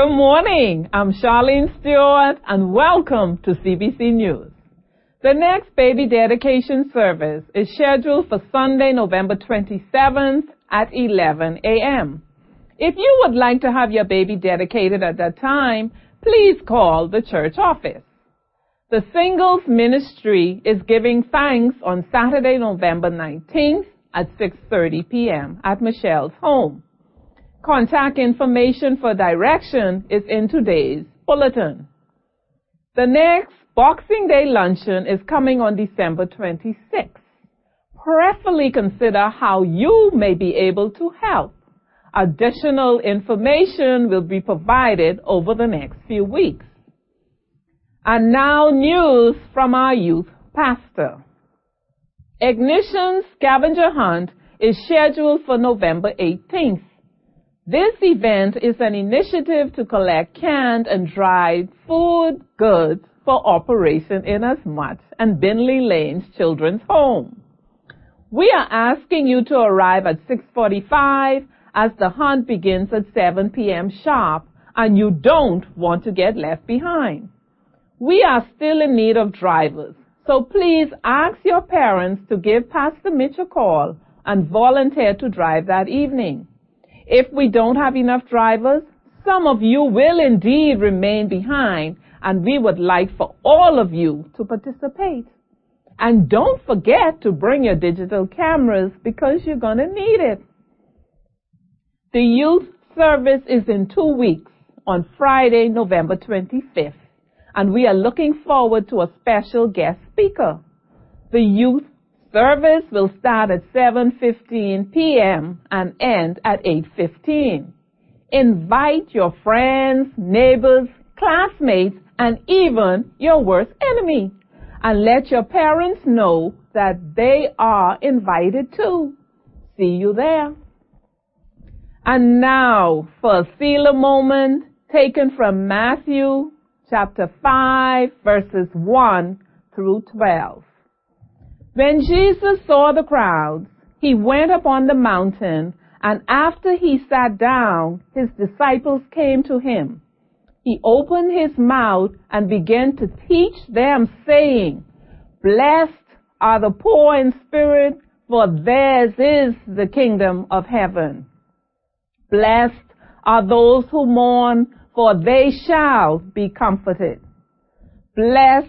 Good morning. I'm Charlene Stewart and welcome to CBC News. The next baby dedication service is scheduled for Sunday, November 27th at 11 a.m. If you would like to have your baby dedicated at that time, please call the church office. The singles ministry is giving thanks on Saturday, November 19th at 6:30 p.m. at Michelle's home. Contact information for direction is in today's bulletin. The next Boxing Day luncheon is coming on December 26th. Prayerfully consider how you may be able to help. Additional information will be provided over the next few weeks. And now news from our youth pastor. Ignition Scavenger Hunt is scheduled for November 18th. This event is an initiative to collect canned and dried food goods for Operation Inasmuch and Binley Lane's Children's Home. We are asking you to arrive at 645 as the hunt begins at 7 p.m. sharp and you don't want to get left behind. We are still in need of drivers, so please ask your parents to give Pastor Mitch a call and volunteer to drive that evening. If we don't have enough drivers, some of you will indeed remain behind and we would like for all of you to participate. And don't forget to bring your digital cameras because you're going to need it. The youth service is in two weeks on Friday, November 25th, and we are looking forward to a special guest speaker. The youth service will start at 7:15 p.m. and end at 8:15. Invite your friends, neighbors, classmates, and even your worst enemy, and let your parents know that they are invited too. See you there. And now for a Selah moment taken from Matthew chapter 5 verses 1 through 12. When Jesus saw the crowds, he went up on the mountain and after he sat down, his disciples came to him. He opened his mouth and began to teach them saying, Blessed are the poor in spirit, for theirs is the kingdom of heaven. Blessed are those who mourn, for they shall be comforted. Blessed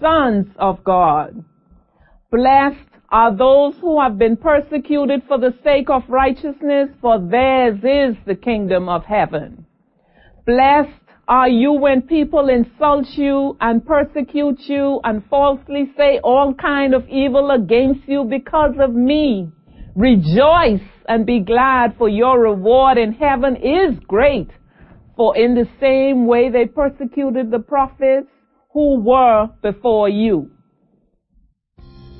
sons of God. Blessed are those who have been persecuted for the sake of righteousness, for theirs is the kingdom of heaven. Blessed are you when people insult you and persecute you and falsely say all kind of evil against you because of me. Rejoice and be glad, for your reward in heaven is great. For in the same way they persecuted the prophets who were before you.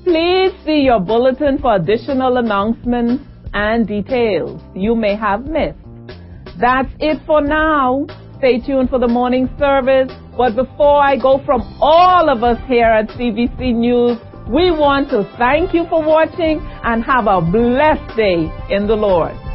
Please see your bulletin for additional announcements and details you may have missed. That's it for now. Stay tuned for the morning service. But before I go from all of us here at CBC News, we want to thank you for watching and have a blessed day in the Lord.